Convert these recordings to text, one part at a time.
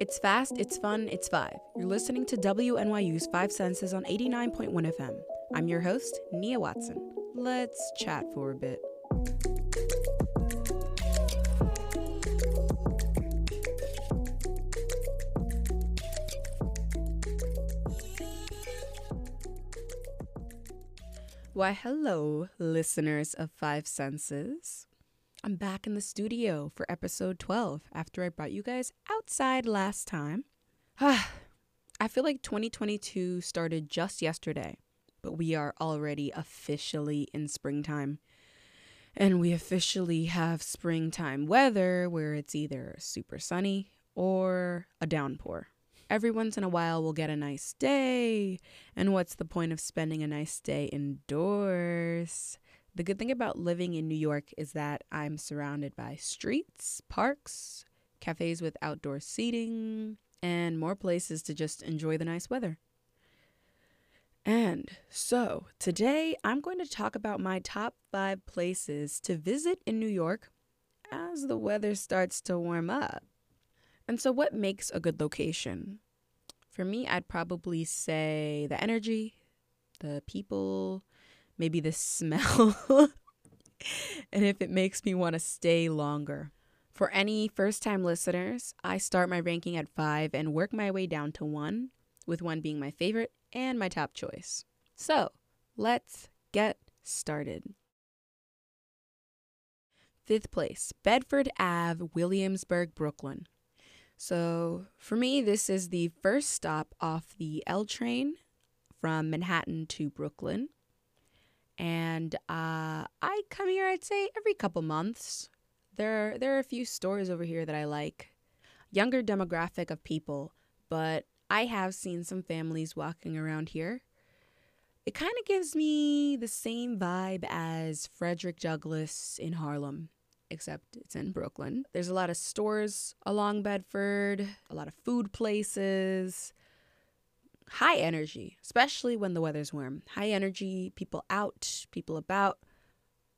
It's fast, it's fun, it's five. You're listening to WNYU's Five Senses on 89.1 FM. I'm your host, Nia Watson. Let's chat for a bit. Why, hello, listeners of Five Senses. I'm back in the studio for episode 12 after I brought you guys outside last time. I feel like 2022 started just yesterday, but we are already officially in springtime. And we officially have springtime weather where it's either super sunny or a downpour. Every once in a while, we'll get a nice day. And what's the point of spending a nice day indoors? The good thing about living in New York is that I'm surrounded by streets, parks, cafes with outdoor seating, and more places to just enjoy the nice weather. And so today I'm going to talk about my top five places to visit in New York as the weather starts to warm up. And so, what makes a good location? For me, I'd probably say the energy, the people, maybe the smell, and if it makes me want to stay longer. For any first time listeners, I start my ranking at five and work my way down to one, with one being my favorite and my top choice. So let's get started. Fifth place, Bedford Ave, Williamsburg, Brooklyn. So for me, this is the first stop off the L train from Manhattan to Brooklyn and uh, I come here. I'd say every couple months. There, there are a few stores over here that I like. Younger demographic of people, but I have seen some families walking around here. It kind of gives me the same vibe as Frederick Douglass in Harlem, except it's in Brooklyn. There's a lot of stores along Bedford, a lot of food places, high energy, especially when the weather's warm. High energy, people out, people about.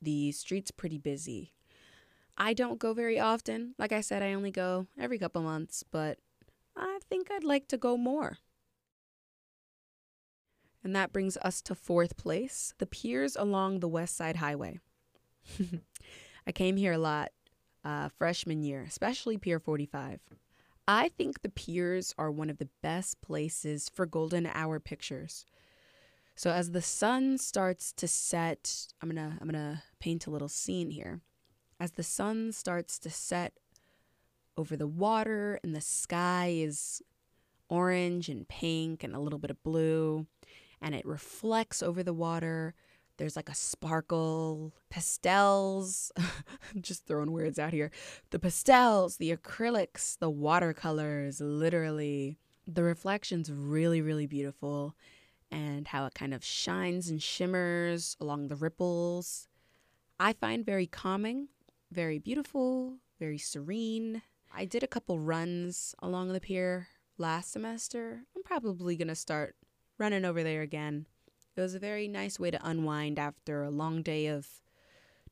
The street's pretty busy. I don't go very often. Like I said, I only go every couple months, but I think I'd like to go more. And that brings us to fourth place the piers along the West Side Highway. I came here a lot uh, freshman year, especially Pier 45. I think the piers are one of the best places for golden hour pictures. So as the sun starts to set, I'm going to I'm going to paint a little scene here. As the sun starts to set over the water and the sky is orange and pink and a little bit of blue and it reflects over the water there's like a sparkle, pastels, just throwing words out here. The pastels, the acrylics, the watercolors, literally. The reflection's really, really beautiful and how it kind of shines and shimmers along the ripples. I find very calming, very beautiful, very serene. I did a couple runs along the pier last semester. I'm probably going to start running over there again. It was a very nice way to unwind after a long day of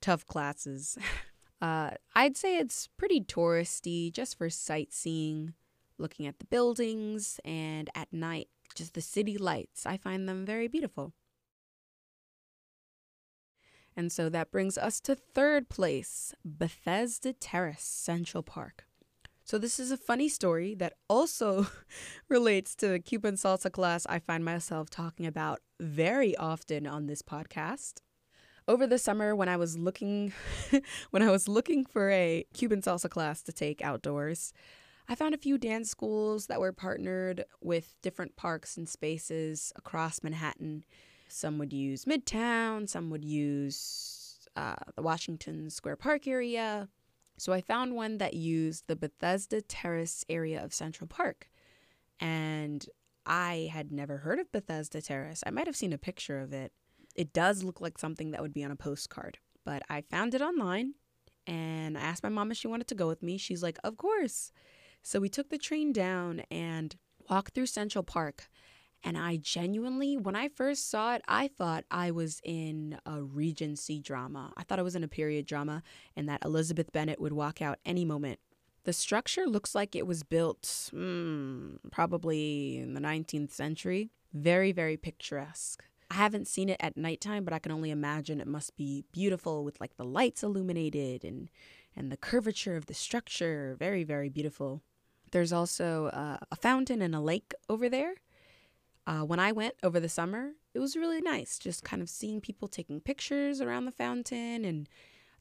tough classes. uh, I'd say it's pretty touristy, just for sightseeing, looking at the buildings, and at night, just the city lights. I find them very beautiful. And so that brings us to third place Bethesda Terrace, Central Park. So, this is a funny story that also relates to the Cuban salsa class I find myself talking about very often on this podcast. Over the summer when I was looking when I was looking for a Cuban salsa class to take outdoors, I found a few dance schools that were partnered with different parks and spaces across Manhattan. Some would use Midtown, some would use uh, the Washington Square Park area, so I found one that used the Bethesda Terrace area of Central Park. And I had never heard of Bethesda Terrace. I might have seen a picture of it. It does look like something that would be on a postcard, but I found it online and I asked my mom if she wanted to go with me. She's like, Of course. So we took the train down and walked through Central Park. And I genuinely, when I first saw it, I thought I was in a Regency drama. I thought I was in a period drama and that Elizabeth Bennet would walk out any moment. The structure looks like it was built mm, probably in the 19th century. Very, very picturesque. I haven't seen it at nighttime, but I can only imagine it must be beautiful with like the lights illuminated and and the curvature of the structure. Very, very beautiful. There's also uh, a fountain and a lake over there. Uh, when I went over the summer, it was really nice just kind of seeing people taking pictures around the fountain and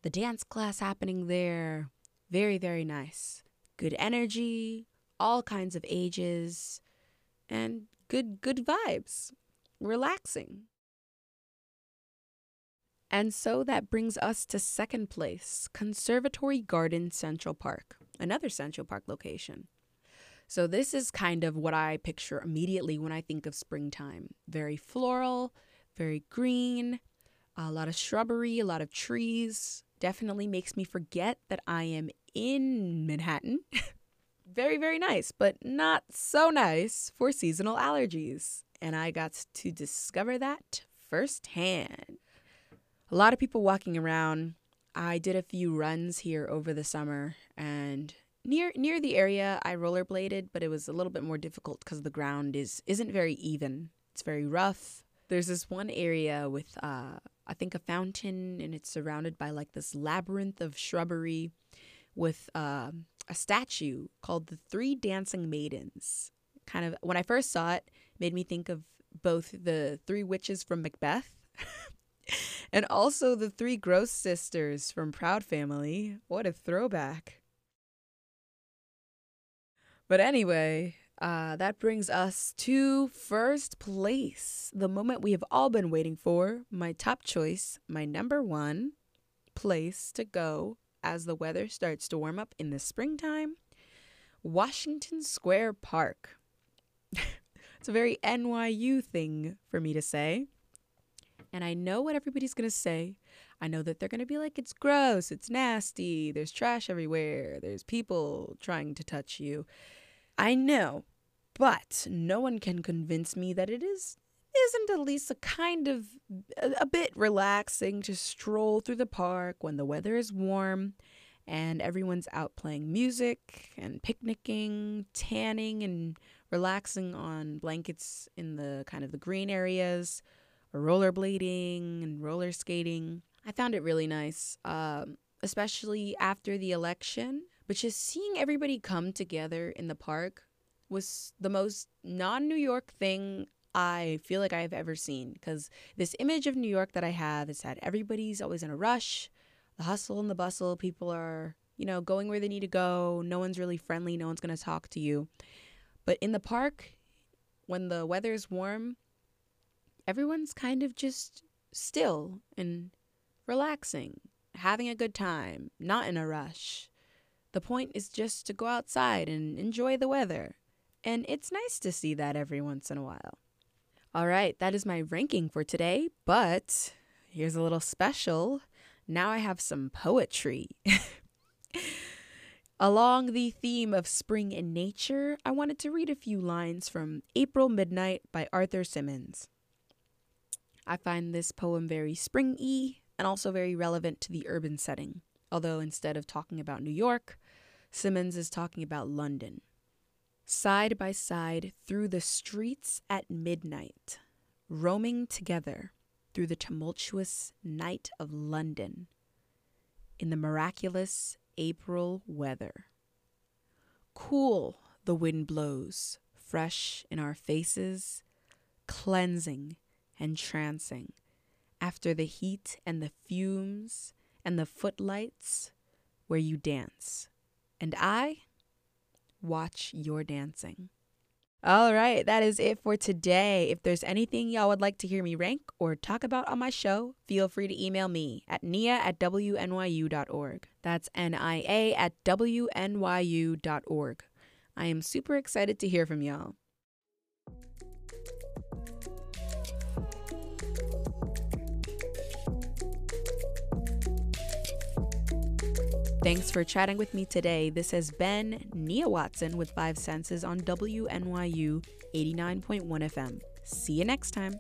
the dance class happening there. Very, very nice. Good energy, all kinds of ages, and good, good vibes. Relaxing. And so that brings us to second place Conservatory Garden Central Park, another Central Park location. So, this is kind of what I picture immediately when I think of springtime very floral, very green, a lot of shrubbery, a lot of trees. Definitely makes me forget that I am in Manhattan. very, very nice, but not so nice for seasonal allergies. And I got to discover that firsthand. A lot of people walking around. I did a few runs here over the summer and near near the area I rollerbladed, but it was a little bit more difficult because the ground is isn't very even. It's very rough. There's this one area with uh, I think a fountain, and it's surrounded by like this labyrinth of shrubbery, with uh, a statue called the Three Dancing Maidens. Kind of when I first saw it, made me think of both the three witches from Macbeth. and also the three Gross sisters from Proud Family. What a throwback. But anyway, uh, that brings us to first place, the moment we have all been waiting for. My top choice, my number one place to go as the weather starts to warm up in the springtime Washington Square Park. it's a very NYU thing for me to say. And I know what everybody's going to say. I know that they're going to be like, it's gross, it's nasty, there's trash everywhere, there's people trying to touch you. I know, but no one can convince me that it is isn't at least a kind of a, a bit relaxing to stroll through the park when the weather is warm and everyone's out playing music and picnicking, tanning and relaxing on blankets in the kind of the green areas, or rollerblading and roller skating. I found it really nice, um, especially after the election. But just seeing everybody come together in the park was the most non New York thing I feel like I've ever seen. Because this image of New York that I have is that everybody's always in a rush, the hustle and the bustle. People are, you know, going where they need to go. No one's really friendly. No one's going to talk to you. But in the park, when the weather's warm, everyone's kind of just still and relaxing, having a good time, not in a rush. The point is just to go outside and enjoy the weather. And it's nice to see that every once in a while. All right, that is my ranking for today, but here's a little special. Now I have some poetry. Along the theme of spring and nature, I wanted to read a few lines from April Midnight by Arthur Symons. I find this poem very springy and also very relevant to the urban setting, although instead of talking about New York, Symons is talking about London. Side by side through the streets at midnight, roaming together through the tumultuous night of London in the miraculous April weather. Cool the wind blows, fresh in our faces, cleansing and trancing after the heat and the fumes and the footlights where you dance and I watch your dancing. All right, that is it for today. If there's anything y'all would like to hear me rank or talk about on my show, feel free to email me at nia at wnyu.org. That's N I A at wnyu.org. I am super excited to hear from y'all. Thanks for chatting with me today. This has been Nia Watson with Five Senses on WNYU 89.1 FM. See you next time.